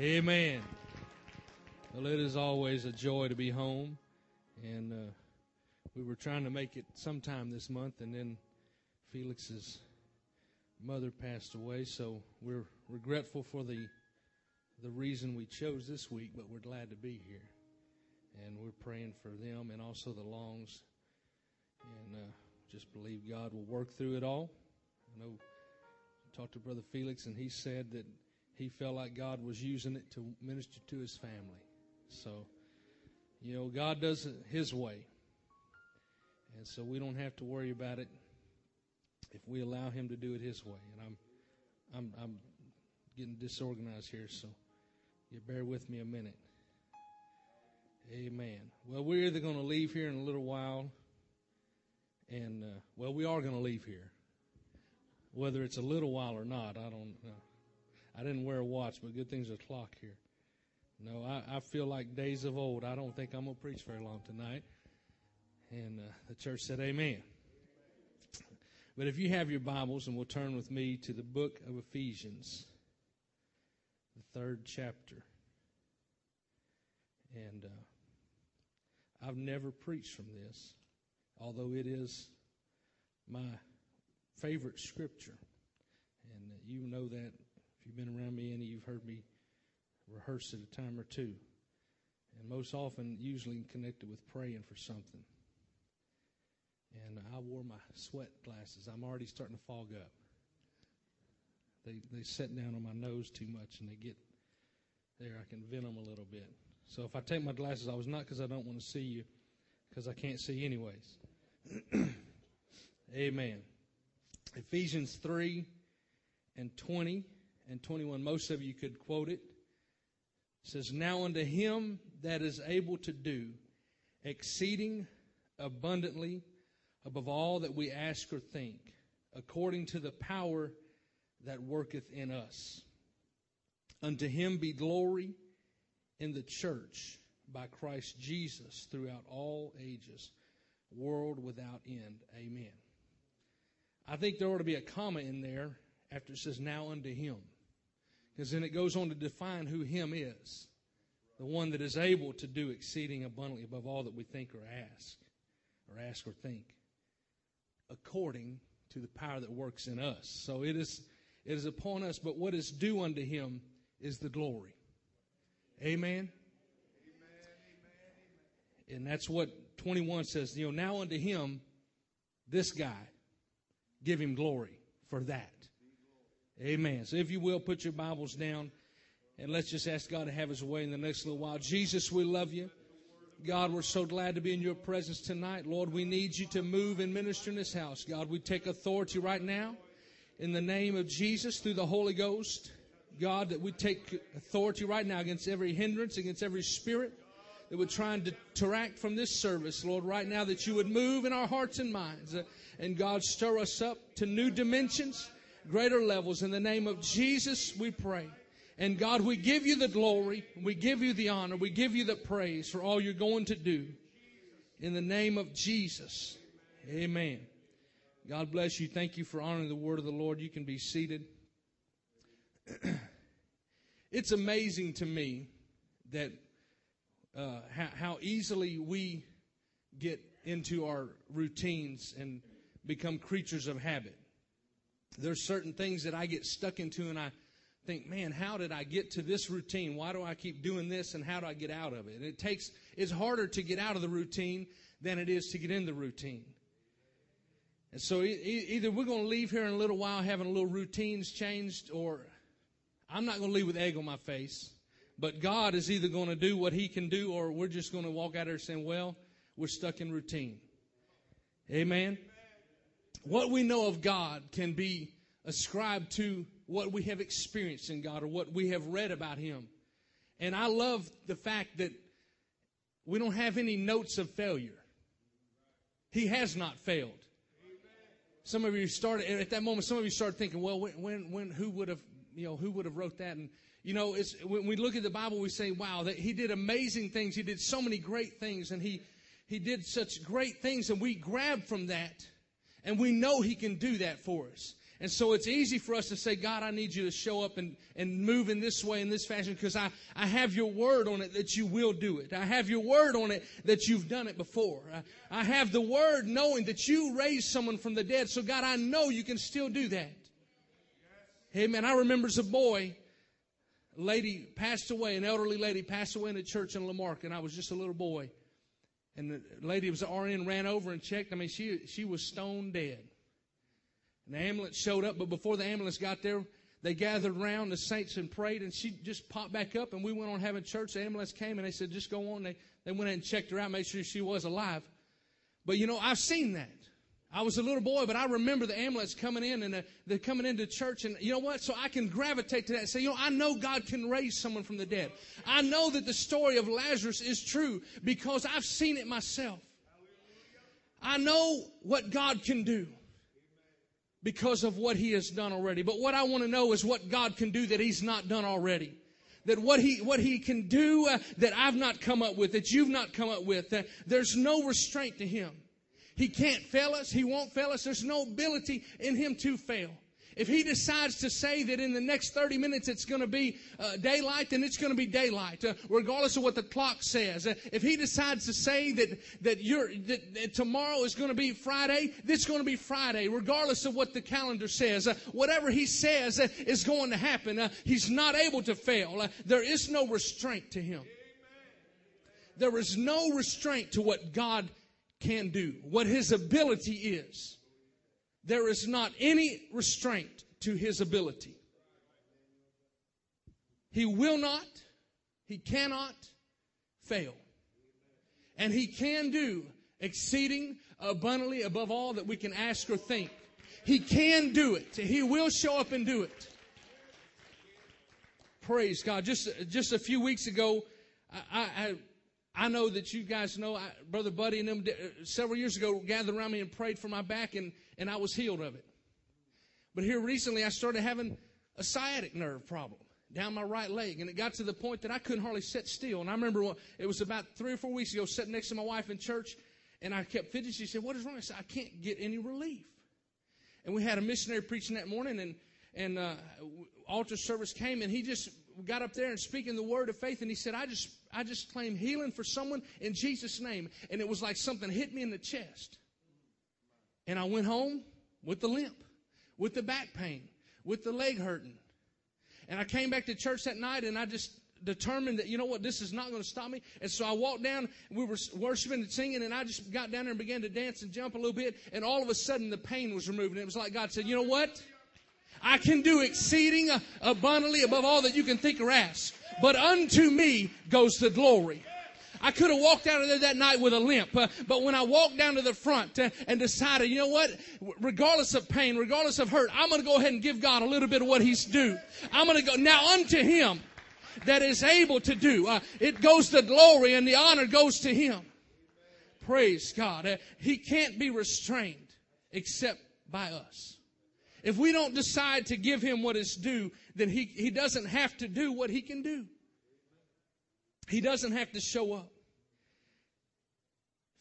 Amen. Well, it is always a joy to be home, and uh, we were trying to make it sometime this month, and then Felix's mother passed away, so we're regretful for the the reason we chose this week, but we're glad to be here, and we're praying for them and also the Longs, and uh, just believe God will work through it all. I know I talked to Brother Felix, and he said that he felt like God was using it to minister to his family. So, you know, God does it His way. And so we don't have to worry about it if we allow Him to do it His way. And I'm, I'm, I'm getting disorganized here, so you bear with me a minute. Amen. Well, we're either going to leave here in a little while, and, uh, well, we are going to leave here. Whether it's a little while or not, I don't know. I didn't wear a watch, but good thing's a clock here. No, I, I feel like days of old. I don't think I'm going to preach very long tonight. And uh, the church said, Amen. But if you have your Bibles, and we'll turn with me to the book of Ephesians, the third chapter. And uh, I've never preached from this, although it is my favorite scripture. And uh, you know that you've been around me any, you've heard me rehearse it a time or two. And most often, usually connected with praying for something. And I wore my sweat glasses. I'm already starting to fog up. They they set down on my nose too much, and they get there. I can vent them a little bit. So if I take my glasses I was not because I don't want to see you, because I can't see anyways. Amen. Ephesians 3 and 20 and 21. Most of you could quote it. It says, Now unto him that is able to do exceeding abundantly above all that we ask or think, according to the power that worketh in us. Unto him be glory in the church by Christ Jesus throughout all ages, world without end. Amen. I think there ought to be a comma in there after it says, Now unto him. Because then it goes on to define who Him is the one that is able to do exceeding abundantly above all that we think or ask, or ask or think, according to the power that works in us. So it is, it is upon us, but what is due unto Him is the glory. Amen? And that's what 21 says. You know, now unto Him, this guy, give Him glory for that. Amen. So if you will, put your Bibles down and let's just ask God to have his way in the next little while. Jesus, we love you. God, we're so glad to be in your presence tonight. Lord, we need you to move and minister in this house. God, we take authority right now in the name of Jesus through the Holy Ghost. God, that we take authority right now against every hindrance, against every spirit that would try and detract from this service, Lord, right now that you would move in our hearts and minds. and God, stir us up to new dimensions greater levels. In the name of Jesus, we pray. And God, we give you the glory, we give you the honor, we give you the praise for all you're going to do. In the name of Jesus, amen. God bless you. Thank you for honoring the word of the Lord. You can be seated. it's amazing to me that uh, how, how easily we get into our routines and become creatures of habit there's certain things that I get stuck into and I think, man, how did I get to this routine? Why do I keep doing this and how do I get out of it? And it takes, it's harder to get out of the routine than it is to get in the routine. And so either we're going to leave here in a little while having a little routines changed or I'm not going to leave with egg on my face. But God is either going to do what He can do or we're just going to walk out here saying, well, we're stuck in routine. Amen. What we know of God can be ascribed to what we have experienced in God or what we have read about Him. And I love the fact that we don't have any notes of failure. He has not failed. Some of you started at that moment. Some of you started thinking, "Well, when, when, who would have, you know, who would have wrote that?" And you know, it's, when we look at the Bible, we say, "Wow, that he did amazing things. He did so many great things, and he he did such great things." And we grab from that and we know He can do that for us. And so it's easy for us to say, God, I need you to show up and, and move in this way, in this fashion, because I, I have your word on it that you will do it. I have your word on it that you've done it before. I, I have the word knowing that you raised someone from the dead. So God, I know you can still do that. Hey man, I remember as a boy, a lady passed away, an elderly lady passed away in a church in La Marque, and I was just a little boy. And the lady was an RN, ran over and checked. I mean, she, she was stone dead. And the ambulance showed up, but before the ambulance got there, they gathered around the saints and prayed, and she just popped back up, and we went on having church. The ambulance came, and they said, just go on. They, they went in and checked her out, made sure she was alive. But you know, I've seen that. I was a little boy, but I remember the ambulance coming in and they're coming into church. And you know what? So I can gravitate to that and say, you know, I know God can raise someone from the dead. I know that the story of Lazarus is true because I've seen it myself. I know what God can do because of what he has done already. But what I want to know is what God can do that he's not done already. That what he, what he can do uh, that I've not come up with, that you've not come up with, that there's no restraint to him. He can't fail us. He won't fail us. There's no ability in him to fail. If he decides to say that in the next 30 minutes it's going to be uh, daylight, then it's going to be daylight, uh, regardless of what the clock says. Uh, if he decides to say that that, that, that tomorrow is going to be Friday, it's going to be Friday, regardless of what the calendar says. Uh, whatever he says uh, is going to happen. Uh, he's not able to fail. there is no restraint to him. There is no restraint to what God can do, what his ability is. There is not any restraint to his ability. He will not, he cannot fail. And he can do exceeding abundantly above all that we can ask or think. He can do it. He will show up and do it. Praise God. Just, just a few weeks ago, I, I, I know that you guys know, I, Brother Buddy and them uh, several years ago gathered around me and prayed for my back, and, and I was healed of it. But here recently, I started having a sciatic nerve problem down my right leg, and it got to the point that I couldn't hardly sit still. And I remember it was about three or four weeks ago, sitting next to my wife in church, and I kept fidgeting. She said, "What is wrong?" I said, "I can't get any relief." And we had a missionary preaching that morning, and and uh, altar service came, and he just got up there and speaking the word of faith, and he said, "I just I just claim healing for someone in Jesus' name. And it was like something hit me in the chest. And I went home with the limp, with the back pain, with the leg hurting. And I came back to church that night and I just determined that, you know what, this is not going to stop me. And so I walked down, we were worshiping and singing, and I just got down there and began to dance and jump a little bit. And all of a sudden, the pain was removed. And it was like God said, you know what? I can do exceeding abundantly above all that you can think or ask but unto me goes the glory. I could have walked out of there that night with a limp, uh, but when I walked down to the front uh, and decided, you know what, regardless of pain, regardless of hurt, I'm going to go ahead and give God a little bit of what He's due. I'm going to go now unto Him that is able to do. Uh, it goes the glory and the honor goes to Him. Praise God. Uh, he can't be restrained except by us. If we don't decide to give him what is due, then he, he doesn't have to do what he can do. He doesn't have to show up.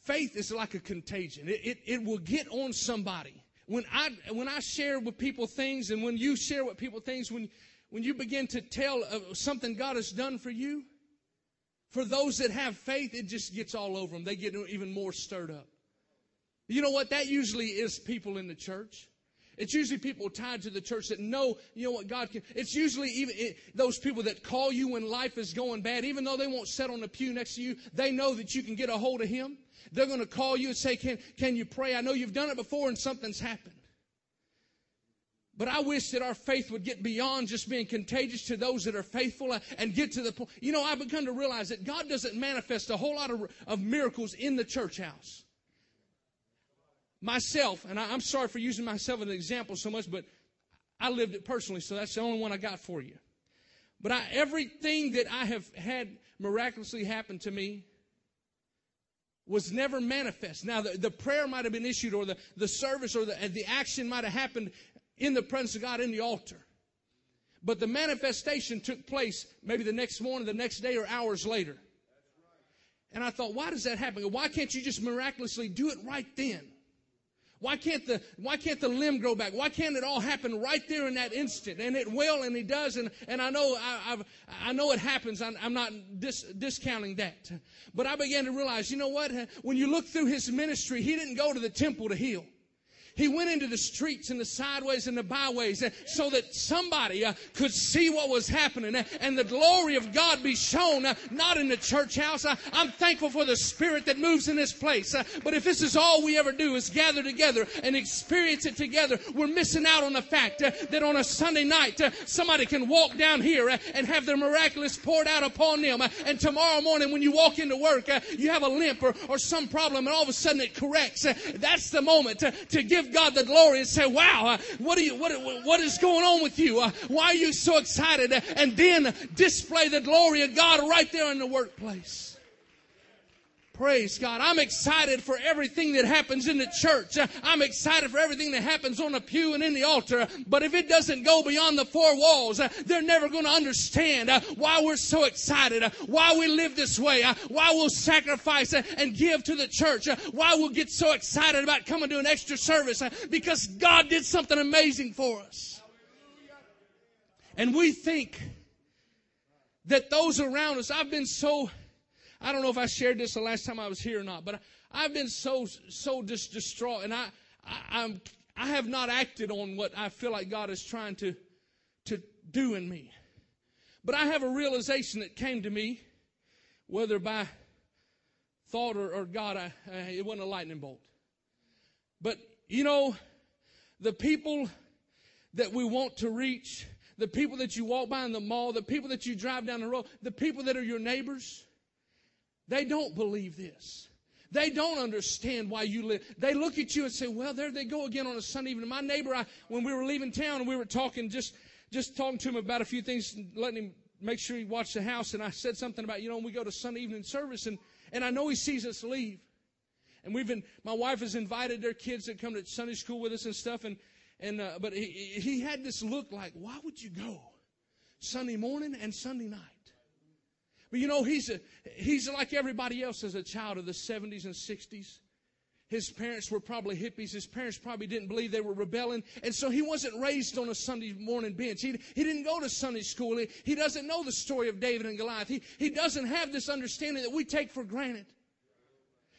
Faith is like a contagion. It, it, it will get on somebody. When I, when I share with people things and when you share with people things, when, when you begin to tell something God has done for you, for those that have faith, it just gets all over them. They get even more stirred up. You know what? That usually is people in the church. It's usually people tied to the church that know, you know what, God can. It's usually even it, those people that call you when life is going bad, even though they won't sit on the pew next to you, they know that you can get a hold of Him. They're going to call you and say, can, can you pray? I know you've done it before and something's happened. But I wish that our faith would get beyond just being contagious to those that are faithful and get to the point. You know, I've begun to realize that God doesn't manifest a whole lot of, of miracles in the church house myself, and I, am sorry for using myself as an example so much, but I lived it personally, so that's the only one I got for you. But I, everything that I have had miraculously happen to me was never manifest. Now, the, the prayer might have been issued, or the, the service, or the, the action might have happened in the presence of God in the altar. But the manifestation took place maybe the next morning, the next day, or hours later. And I thought, why does that happen? Why can't you just miraculously do it right then? Why can't the why can't the limb grow back? Why can't it all happen right there in that instant? And it will, and he does. And and I know I I've, i know it happens. I'm, I'm not dis, discounting that, but I began to realize, you know what? When you look through his ministry, he didn't go to the temple to heal. He went into the streets and the sideways and the byways uh, so that somebody uh, could see what was happening uh, and the glory of God be shown, not in the church house. I'm thankful for the Spirit that moves in this place. But if this is all we ever do is gather together and experience it together, we're missing out on the fact that on a Sunday night, somebody can walk down here and have their miraculous poured out upon them. And tomorrow morning when you walk into work, you have a limp or, or some problem and all of a sudden it corrects. That's the moment to give God the glory and say, wow, uh, what, are you, what, what is going on with you? Uh, why are you so excited? And then display the glory of God right there in the workplace. Praise God. I'm excited for everything that happens in the church. I'm excited for everything that happens on the pew and in the altar. But if it doesn't go beyond the four walls, they're never going to understand uh, why we're so excited, uh, why we live this way, uh, why we'll sacrifice and give to the church, why we'll get so excited about coming to an extra service because God did something amazing for us. And we think that those around us, I've been so I don't know if I shared this the last time I was here or not, but I've been so so just distraught, and I, I I'm I have not acted on what I feel like God is trying to to do in me. But I have a realization that came to me, whether by thought or, or God, I, I, it wasn't a lightning bolt. But you know, the people that we want to reach, the people that you walk by in the mall, the people that you drive down the road, the people that are your neighbors, they don't believe this. They don't understand why you live. They look at you and say, "Well, there they go again on a Sunday evening." My neighbor, I, when we were leaving town, and we were talking, just just talking to him about a few things, letting him make sure he watched the house. And I said something about, you know, when we go to Sunday evening service, and and I know he sees us leave, and we've been. My wife has invited their kids to come to Sunday school with us and stuff, and and uh, but he he had this look like, "Why would you go Sunday morning and Sunday night?" But you know, he's, a, he's like everybody else as a child of the 70s and 60s. His parents were probably hippies. His parents probably didn't believe they were rebelling. And so he wasn't raised on a Sunday morning bench. He, he didn't go to Sunday school. He, he doesn't know the story of David and Goliath. He, he doesn't have this understanding that we take for granted.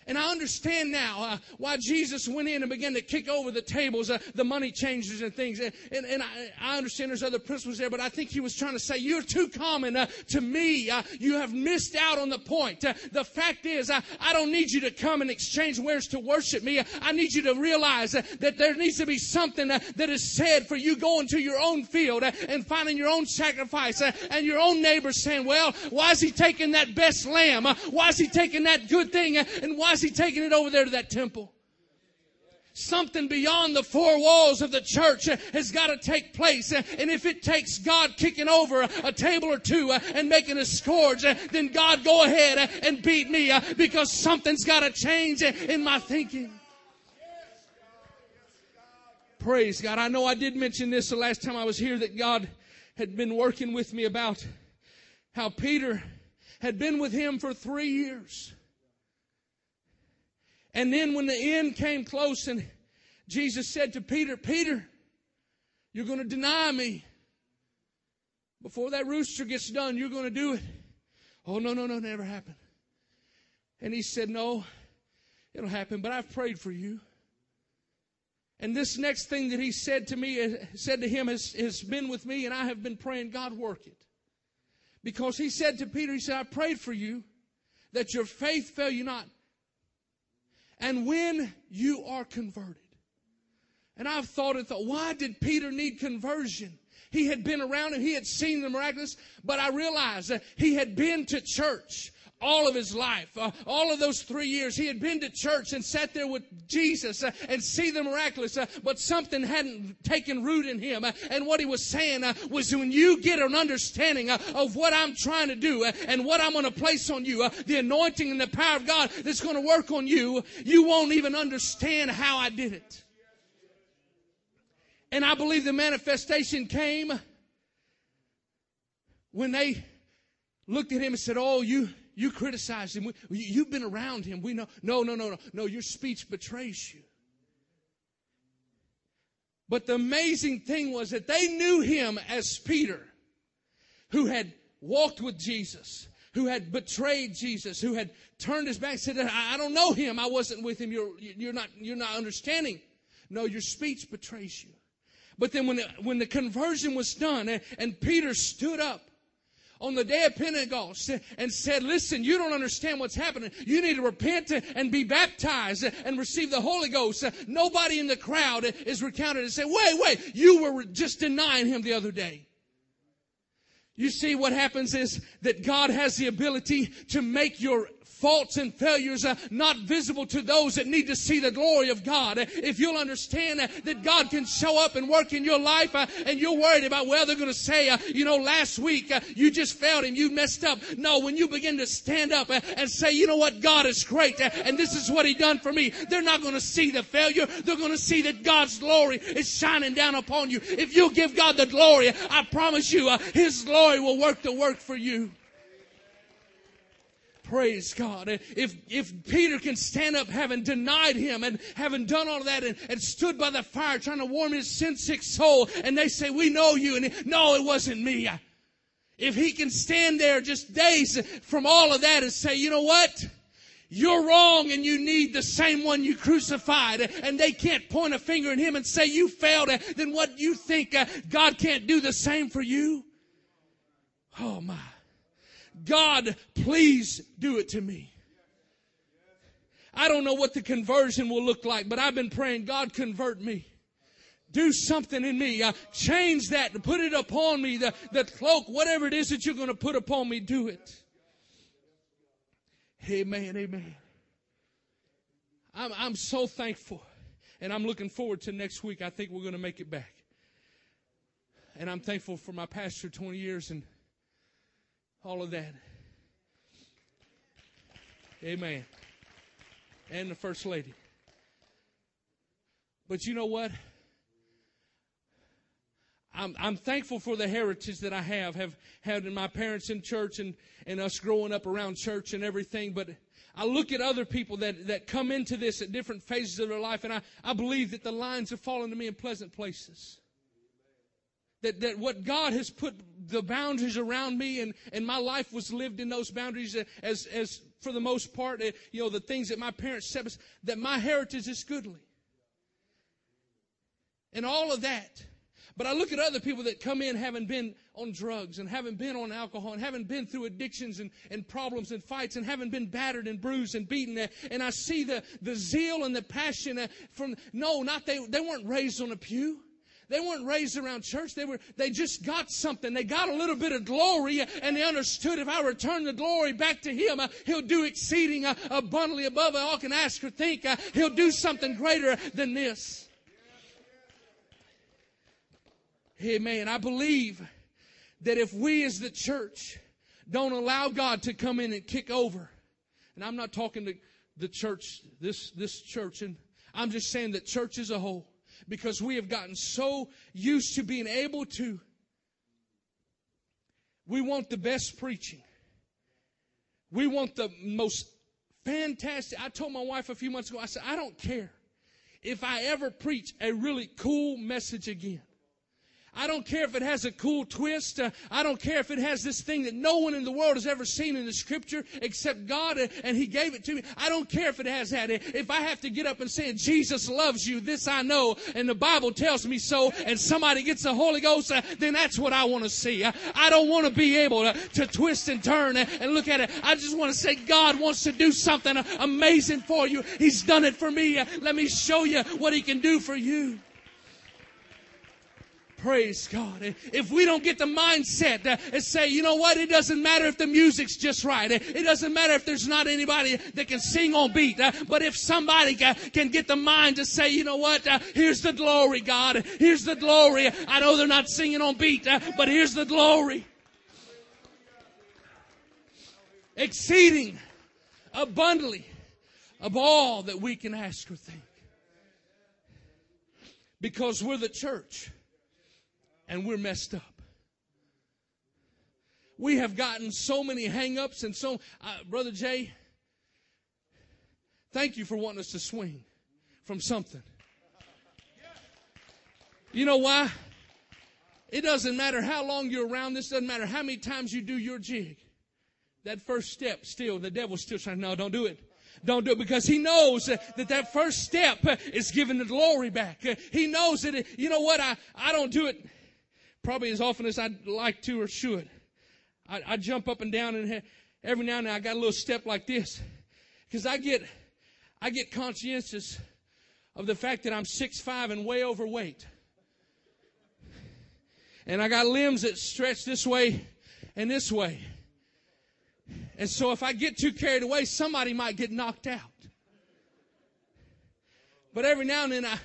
And I understand now uh, why Jesus went in and began to kick over the tables, uh, the money changers and things. And, and, and I, I, understand there's other principles there, but I think he was trying to say, you're too common uh, to me. Uh, you have missed out on the point. Uh, the fact is, I, I don't need you to come and exchange wares to worship me. I need you to realize uh, that there needs to be something that is said for you going to your own field and finding your own sacrifice and your own neighbor saying, well, why is he taking that best lamb? why is he taking that good thing? and why is he taking it over there to that temple? Something beyond the four walls of the church has got to take place. And if it takes God kicking over a table or two and making a scourge, then God go ahead and beat me because something's got to change in my thinking. Praise God. I know I did mention this the last time I was here that God had been working with me about how Peter had been with him for three years. And then when the end came close and Jesus said to Peter, Peter, you're going to deny me. Before that rooster gets done, you're going to do it. Oh, no, no, no, never happened. And he said, No, it'll happen, but I've prayed for you. And this next thing that he said to me, said to him, has, has been with me, and I have been praying, God, work it. Because he said to Peter, He said, I prayed for you that your faith fail you not. And when you are converted. And I've thought and thought, why did Peter need conversion? He had been around and he had seen the miraculous, but I realized that he had been to church all of his life, uh, all of those three years, he had been to church and sat there with Jesus uh, and see the miraculous, uh, but something hadn't taken root in him. Uh, and what he was saying uh, was when you get an understanding uh, of what I'm trying to do and what I'm going to place on you, the anointing and the power of God that's going to work on you, you won't even understand how I did it. And I believe the manifestation came when they looked at him and said, Oh, you, you criticized him. You've been around him. We know. No, no, no, no. No, your speech betrays you. But the amazing thing was that they knew him as Peter, who had walked with Jesus, who had betrayed Jesus, who had turned his back, said, I don't know him. I wasn't with him. You're, you're not, you're not understanding. No, your speech betrays you. But then when the, when the conversion was done and, and Peter stood up on the day of Pentecost and said, listen, you don't understand what's happening. You need to repent and be baptized and receive the Holy Ghost. Nobody in the crowd is recounted and say, wait, wait, you were just denying him the other day. You see, what happens is that God has the ability to make your faults and failures not visible to those that need to see the glory of God. If you'll understand that God can show up and work in your life uh, and you're worried about, well, they're going to say, uh, you know, last week uh, you just failed him, you messed up. No, when you begin to stand up and say, you know what, God is great and this is what he done for me, they're not going to see the failure. They're going to see that God's glory is shining down upon you. If you'll give God the glory, I promise you, his glory will work the work for you. Praise God. If, if Peter can stand up having denied him and having done all of that and, and stood by the fire trying to warm his sin sick soul and they say, we know you. And he, no, it wasn't me. If he can stand there just days from all of that and say, you know what? You're wrong and you need the same one you crucified. And they can't point a finger at him and say you failed. Then what you think uh, God can't do the same for you? Oh my. God, please do it to me. I don't know what the conversion will look like, but I've been praying, God, convert me. Do something in me. Uh, change that. Put it upon me. The, the cloak, whatever it is that you're going to put upon me, do it. Amen. Amen. I'm, I'm so thankful. And I'm looking forward to next week. I think we're going to make it back. And I'm thankful for my pastor 20 years and all of that. Amen. And the First Lady. But you know what? I'm, I'm thankful for the heritage that I have, have had in my parents in church and, and us growing up around church and everything. But I look at other people that, that come into this at different phases of their life, and I, I believe that the lines have fallen to me in pleasant places. That, that what God has put the boundaries around me and, and my life was lived in those boundaries as, as for the most part, eh, you know, the things that my parents said, that my heritage is goodly. And all of that. But I look at other people that come in having been on drugs and having been on alcohol and having been through addictions and, and problems and fights and having been battered and bruised and beaten. Eh, and I see the, the zeal and the passion eh, from, no, not they, they weren't raised on a pew. They weren't raised around church. They were, they just got something. They got a little bit of glory and they understood if I return the glory back to Him, uh, He'll do exceeding uh, abundantly above all can ask or think. Uh, he'll do something greater than this. Amen. I believe that if we as the church don't allow God to come in and kick over, and I'm not talking to the church, this, this church, and I'm just saying that church as a whole, because we have gotten so used to being able to. We want the best preaching. We want the most fantastic. I told my wife a few months ago, I said, I don't care if I ever preach a really cool message again. I don't care if it has a cool twist. Uh, I don't care if it has this thing that no one in the world has ever seen in the scripture except God uh, and He gave it to me. I don't care if it has that. If I have to get up and say, Jesus loves you, this I know, and the Bible tells me so, and somebody gets the Holy Ghost, uh, then that's what I want to see. Uh, I don't want to be able to, twist and turn and, and look at it. I just want to say, God wants to do something amazing for you. He's done it for me. Uh, let me show you what He can do for you. Praise God. If we don't get the mindset and say, you know what, it doesn't matter if the music's just right. It doesn't matter if there's not anybody that can sing on beat. Uh, but if somebody can get the mind to say, you know what, uh, here's the glory, God. Here's the glory. I know they're not singing on beat, uh, but here's the glory. Exceeding abundantly of all that we can ask or think. Because we're the church and we're messed up. We have gotten so many hangups and so, uh, Brother Jay, thank you for wanting us to swing from something. You know why? It doesn't matter how long you're around this, doesn't matter how many times you do your jig. That first step still, the devil's still trying, no, don't do it. Don't do it because he knows that that first step is giving the glory back. He knows that, you know what, I, I don't do it probably as often as I'd like to or should. I, I jump up and down and every now and then I got a little step like this because I get, I get conscientious of the fact that I'm six five and way overweight. And I got limbs that stretch this way and this way. And so if I get too carried away, somebody might get knocked out. But every now and then I,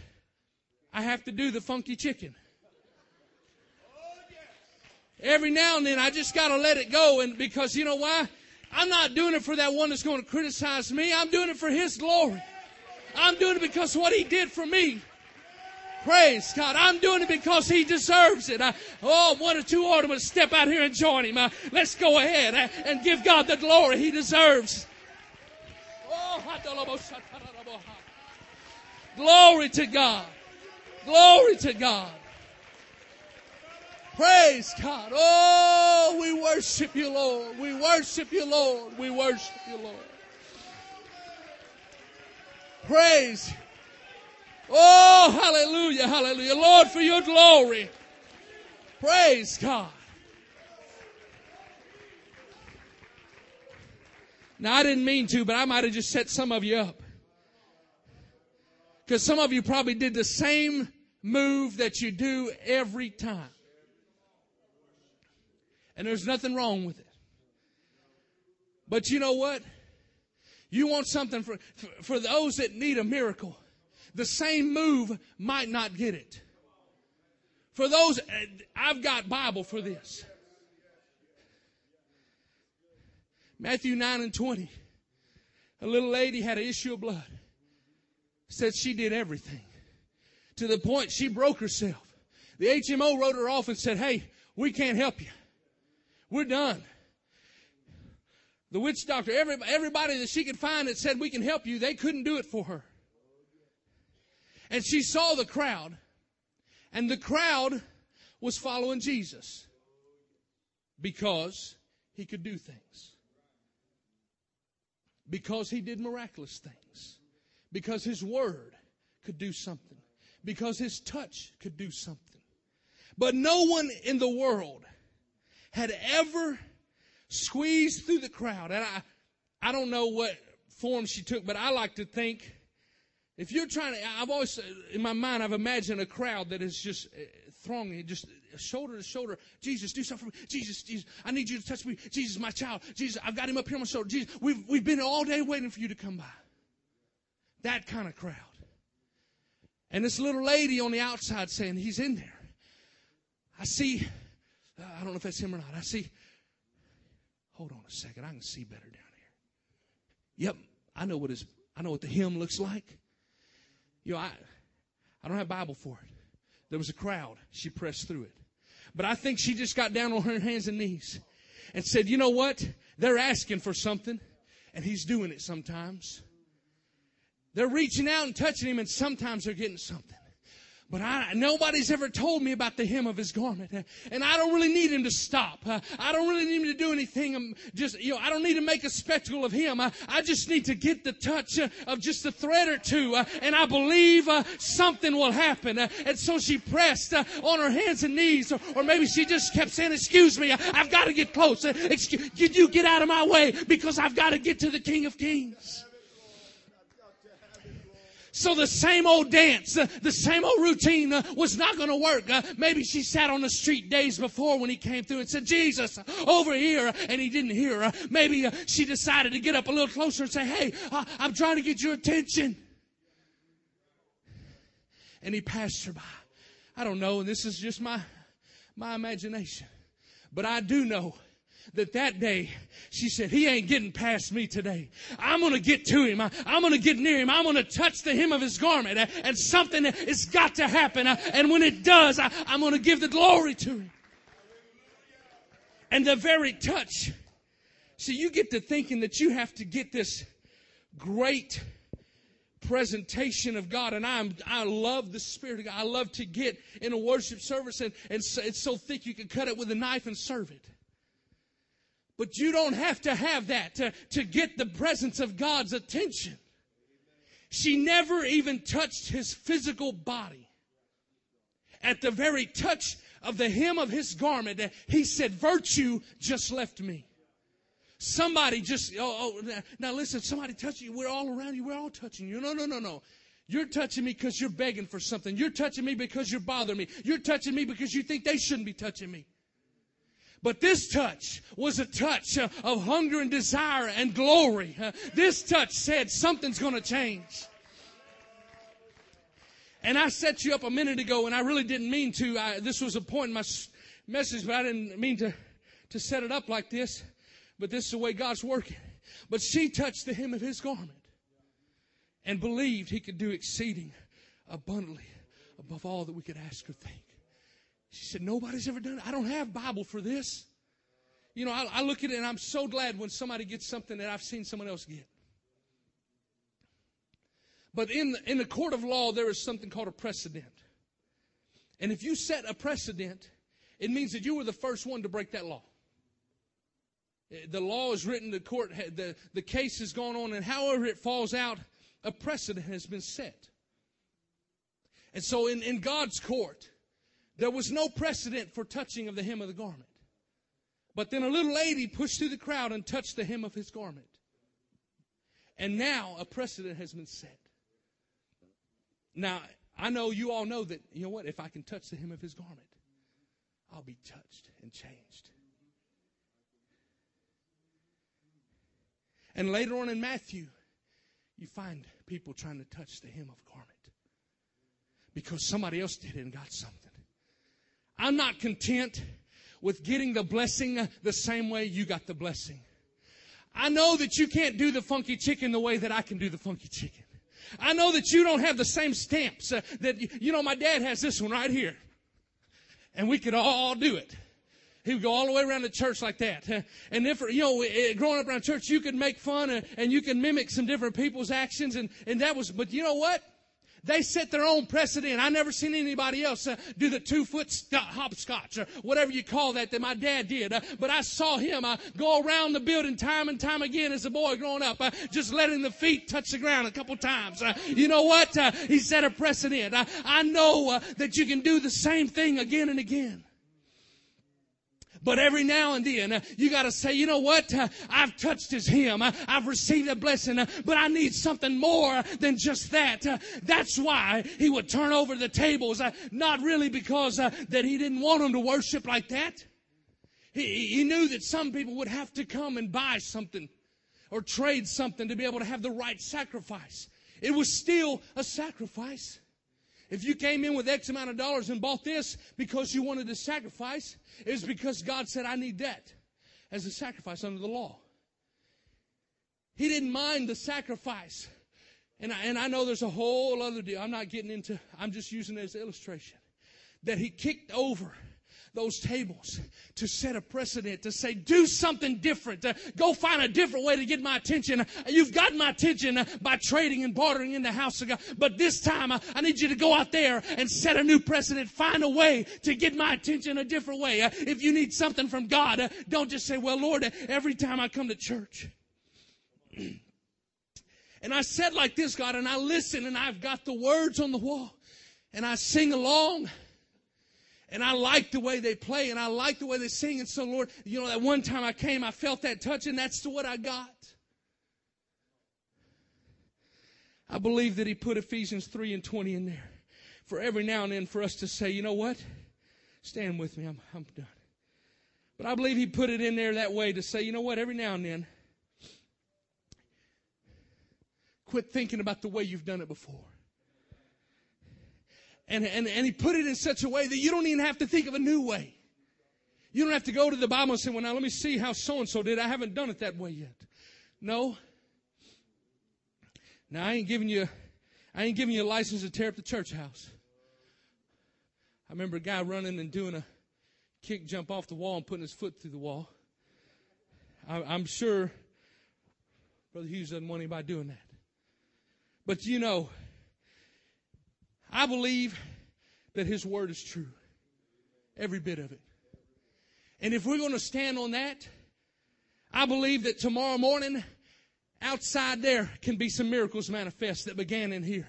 I have to do the funky chicken. Every now and then I just gotta let it go and because you know why? I'm not doing it for that one that's going to criticize me. I'm doing it for His glory. I'm doing it because what He did for me. Praise God. I'm doing it because He deserves it. I, oh, one or two ornaments step out here and join Him. Uh, let's go ahead uh, and give God the glory He deserves. Oh, glory to God. Glory to God. Praise God. Oh, we worship you, Lord. We worship you, Lord. We worship you, Lord. Praise. Oh, hallelujah, hallelujah. Lord, for your glory. Praise God. Now, I didn't mean to, but I might have just set some of you up. Because some of you probably did the same move that you do every time. And there's nothing wrong with it. But you know what? You want something for, for, for those that need a miracle. The same move might not get it. For those, uh, I've got Bible for this. Matthew 9 and 20. A little lady had an issue of blood. Said she did everything. To the point she broke herself. The HMO wrote her off and said, Hey, we can't help you. We're done. The witch doctor, every, everybody that she could find that said we can help you, they couldn't do it for her. And she saw the crowd, and the crowd was following Jesus because he could do things. Because he did miraculous things. Because his word could do something. Because his touch could do something. But no one in the world had ever squeezed through the crowd. And I, I don't know what form she took, but I like to think if you're trying to, I've always, in my mind, I've imagined a crowd that is just uh, thronging, just shoulder to shoulder. Jesus, do something for me. Jesus, Jesus, I need you to touch me. Jesus, my child. Jesus, I've got him up here on my shoulder. Jesus, we've, we've been all day waiting for you to come by. That kind of crowd. And this little lady on the outside saying, He's in there. I see I don't know if that's him or not. I see. Hold on a second. I can see better down here. Yep, I know what his. I know what the hymn looks like. You know, I, I don't have Bible for it. There was a crowd. She pressed through it. But I think she just got down on her hands and knees and said, you know what? They're asking for something and he's doing it sometimes. They're reaching out and touching him and sometimes they're getting something. But I, nobody's ever told me about the hem of his garment. And I don't really need him to stop. I don't really need him to do anything. I'm just, you know, I don't need to make a spectacle of him. I, I just need to get the touch of just a thread or two. And I believe uh, something will happen. And so she pressed uh, on her hands and knees. Or maybe she just kept saying, excuse me, I've got to get close. Excuse, you get out of my way because I've got to get to the King of Kings. So the same old dance, uh, the same old routine uh, was not going to work. Uh, maybe she sat on the street days before when he came through and said, Jesus, over here, and he didn't hear her. Maybe she decided to get up a little closer and say, Hey, I'm trying to get your attention. And he passed her by. I don't know, and this is just my, my imagination. But I do know that that day she said, he ain't getting past me today. I'm going to get to him. I, am going to get near him. I'm going to touch the hem of his garment uh, and something has got to happen. Uh, and when it does, I, I'm going to give the glory to him. And the very touch. See, you get to thinking that you have to get this great presentation of God. And I'm, I love the Spirit of God. I love to get in a worship service and, and it's so thick you can cut it with a knife and serve it. But you don't have to have that to, to get the presence of God's attention. She never even touched his physical body. At the very touch of the hem of his garment, he said, Virtue just left me. Somebody just, oh, oh, now listen, somebody touching you. We're all around you. We're all touching you. No, no, no, no. You're touching me because you're begging for something. You're touching me because you're bothering me. You're touching me because you think they shouldn't be touching me. But this touch was a touch uh, of hunger and desire and glory. Uh, this touch said something's going to change. And I set you up a minute ago, and I really didn't mean to. I, this was a point in my message, but I didn't mean to, to set it up like this but this is the way God's working. But she touched the hem of his garment and believed he could do exceeding abundantly above all that we could ask or think. She said, Nobody's ever done it. I don't have Bible for this. You know, I, I look at it and I'm so glad when somebody gets something that I've seen someone else get. But in the, in the court of law, there is something called a precedent. And if you set a precedent, it means that you were the first one to break that law. Eh, the law is written, the court, the, the case has gone on, and however it falls out, a precedent has been set. And so in, in God's court, there was no precedent for touching of the hem of the garment. But then a little lady pushed through the crowd and touched the hem of his garment. And now a precedent has been set. Now, I know you all know that, you know what, if I can touch the hem of his garment, I'll be touched and changed. And later on in Matthew, you find people trying to touch the hem of a garment because somebody else did it and got something. I'm not content with getting the blessing the same way you got the blessing. I know that you can't do the funky chicken the way that I can do the funky chicken. I know that you don't have the same stamps uh, that, you know, my dad has this one right here. And we could all do it. He would go all the way around the church like that. And if, you know, eh, growing up around church, you could make fun and, and you can mimic some different people's actions. And, and that was, but you know what? They set their own precedent. I never seen anybody else uh, do the two foot st- hopscotch or whatever you call that that my dad did. Uh, but I saw him uh, go around the building time and time again as a boy growing up, uh, just letting the feet touch the ground a couple times. Uh, you know what? Uh, he set a precedent. I know that you can do the same thing again and again. But every now and then, uh, you got to say, you know what? Uh, I've touched his hem. Uh, I've received a blessing, but I need something more than just that. That's why he would turn over the tables. Not really because that he didn't want them to worship like that. He, he knew that some people would have to come and buy something or trade something to be able to have the right sacrifice. It was still a sacrifice. If you came in with X amount of dollars and bought this because you wanted to sacrifice, it's because God said, I need that as a sacrifice under the law. He didn't mind the sacrifice. And I, and I know there's a whole other deal. I'm not getting into, I'm just using it as illustration. That he kicked over those tables to set a precedent to say, do something different. Uh, go find a different way to get my attention. You've got my attention by trading and bartering in the house of God. But this time, I need you to go out there and set a new precedent. Find a way to get my attention a different way. If you need something from God, don't just say, well, Lord, every time I come to church. and I said like this, God, and I listen and I've got the words on the wall and I sing along and I like the way they play and I like the way they sing. And so, Lord, you know, that one time I came, I felt that touch and that's what I got. I believe that he put Ephesians 3 and 20 in there for every now and then for us to say, you know what? Stand with me. I'm, I'm done. But I believe he put it in there that way to say, you know what? Every now and then, quit thinking about the way you've done it before. And, and, and he put it in such a way that you don't even have to think of a new way. You don't have to go to the Bible and say, well, now let me see how so and so did. I haven't done it that way yet. No. Now I ain't giving you, I ain't giving you a license to tear up the church house. I remember a guy running and doing a kick jump off the wall and putting his foot through the wall. I, I'm sure Brother Hughes doesn't want anybody doing that. But you know, I believe that His Word is true. Every bit of it. And if we're going to stand on that, I believe that tomorrow morning, outside there can be some miracles manifest that began in here.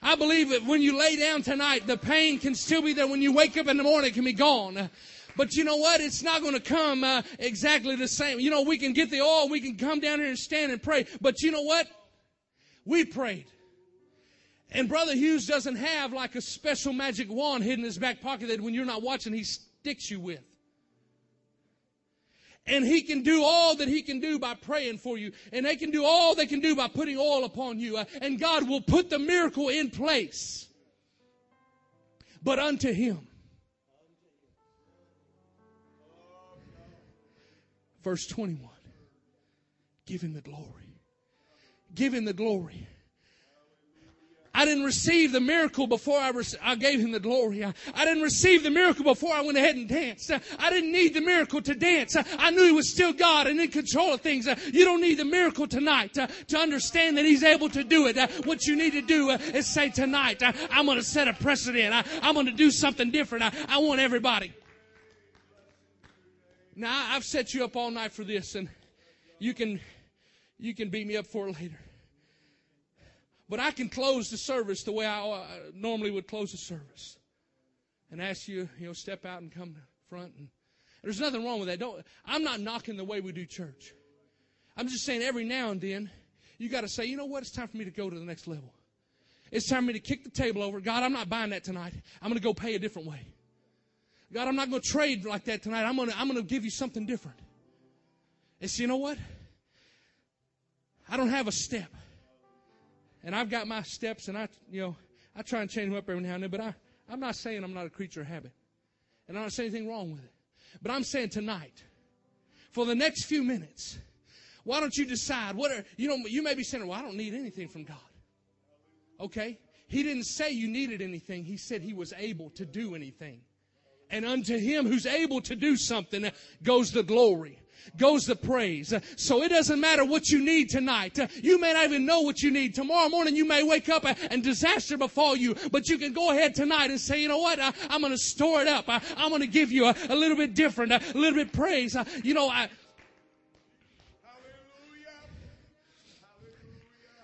I believe that when you lay down tonight, the pain can still be there. When you wake up in the morning, it can be gone. But you know what? It's not going to come uh, exactly the same. You know, we can get the oil, we can come down here and stand and pray. But you know what? We prayed. And Brother Hughes doesn't have like a special magic wand hidden in his back pocket that when you're not watching, he sticks you with. And he can do all that he can do by praying for you. And they can do all they can do by putting oil upon you. Uh, and God will put the miracle in place. But unto him. Verse 21. Give him the glory. Give him the glory. I didn't receive the miracle before I, re- I gave him the glory. I, I, didn't receive the miracle before I went ahead and danced. I didn't need the miracle to dance. I knew he was still God and in control of things. Uh, you don't need the miracle tonight to, to understand that he's able to do it. Uh, what you need to do is say tonight, I'm going to set a precedent. I, am going to do something different. I, I want everybody. Now I've set you up all night for this and you can, you can beat me up for it later. But I can close the service the way I uh, normally would close the service and ask you, you know, step out and come front. And there's nothing wrong with that. Don't, I'm not knocking the way we do church. I'm just saying every now and then you got to say, you know what? It's time for me to go to the next level. It's time for me to kick the table over. God, I'm not buying that tonight. I'm going to go pay a different way. God, I'm not going to trade like that tonight. I'm going to, I'm going to give you something different. And see, you know what? I don't have a step. And I've got my steps and I, you know, I try and change them up every now and then, but I, I'm not saying I'm not a creature of habit. And I don't say anything wrong with it. But I'm saying tonight, for the next few minutes, why don't you decide what are, you know, you may be saying, well, I don't need anything from God. Okay? He didn't say you needed anything. He said he was able to do anything. And unto him who's able to do something goes the glory goes the praise. So it doesn't matter what you need tonight. You may not even know what you need. Tomorrow morning you may wake up and disaster befall you, but you can go ahead tonight and say, you know what? I'm going to store it up. I'm going to give you a, little bit different, a little bit praise. Uh, you know, I, Hallelujah! Hallelujah!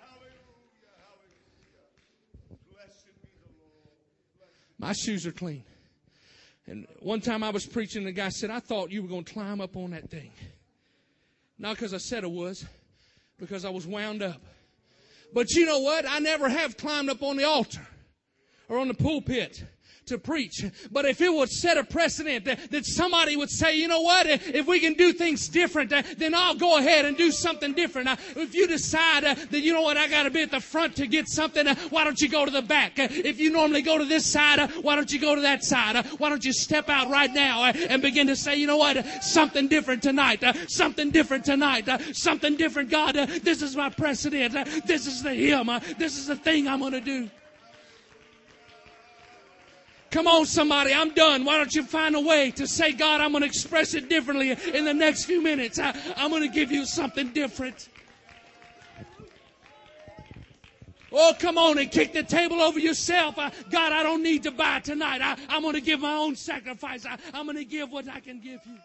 Hallelujah! Hallelujah! My shoes are clean. And one time I was preaching, and the guy said, I thought you were going to climb up on that thing. Not because I said I was, because I was wound up. But you know what? I never have climbed up on the altar or on the pulpit to preach. But if it would set a precedent that, that somebody would say, you know what, if we can do things different, uh, then I'll go ahead and do something different. Uh, if you decide uh, that, you know what, I got to be at the front to get something, uh, why don't you go to the back? Uh, if you normally go to this side, uh, why don't you go to that side? Why don't you step out right now and begin to say, you know what, something different tonight, something different tonight, something different, God, this is my precedent, this is the hymn, this is the thing I'm going to do. Come on, somebody, I'm done. Why don't you find a way to say, God, I'm going to express it differently in the next few minutes. I, am going to give you something different. Oh, come on and kick the table over yourself. God, I don't need to buy tonight. I, am going to give my own sacrifice. I, I'm going to give what I can give you.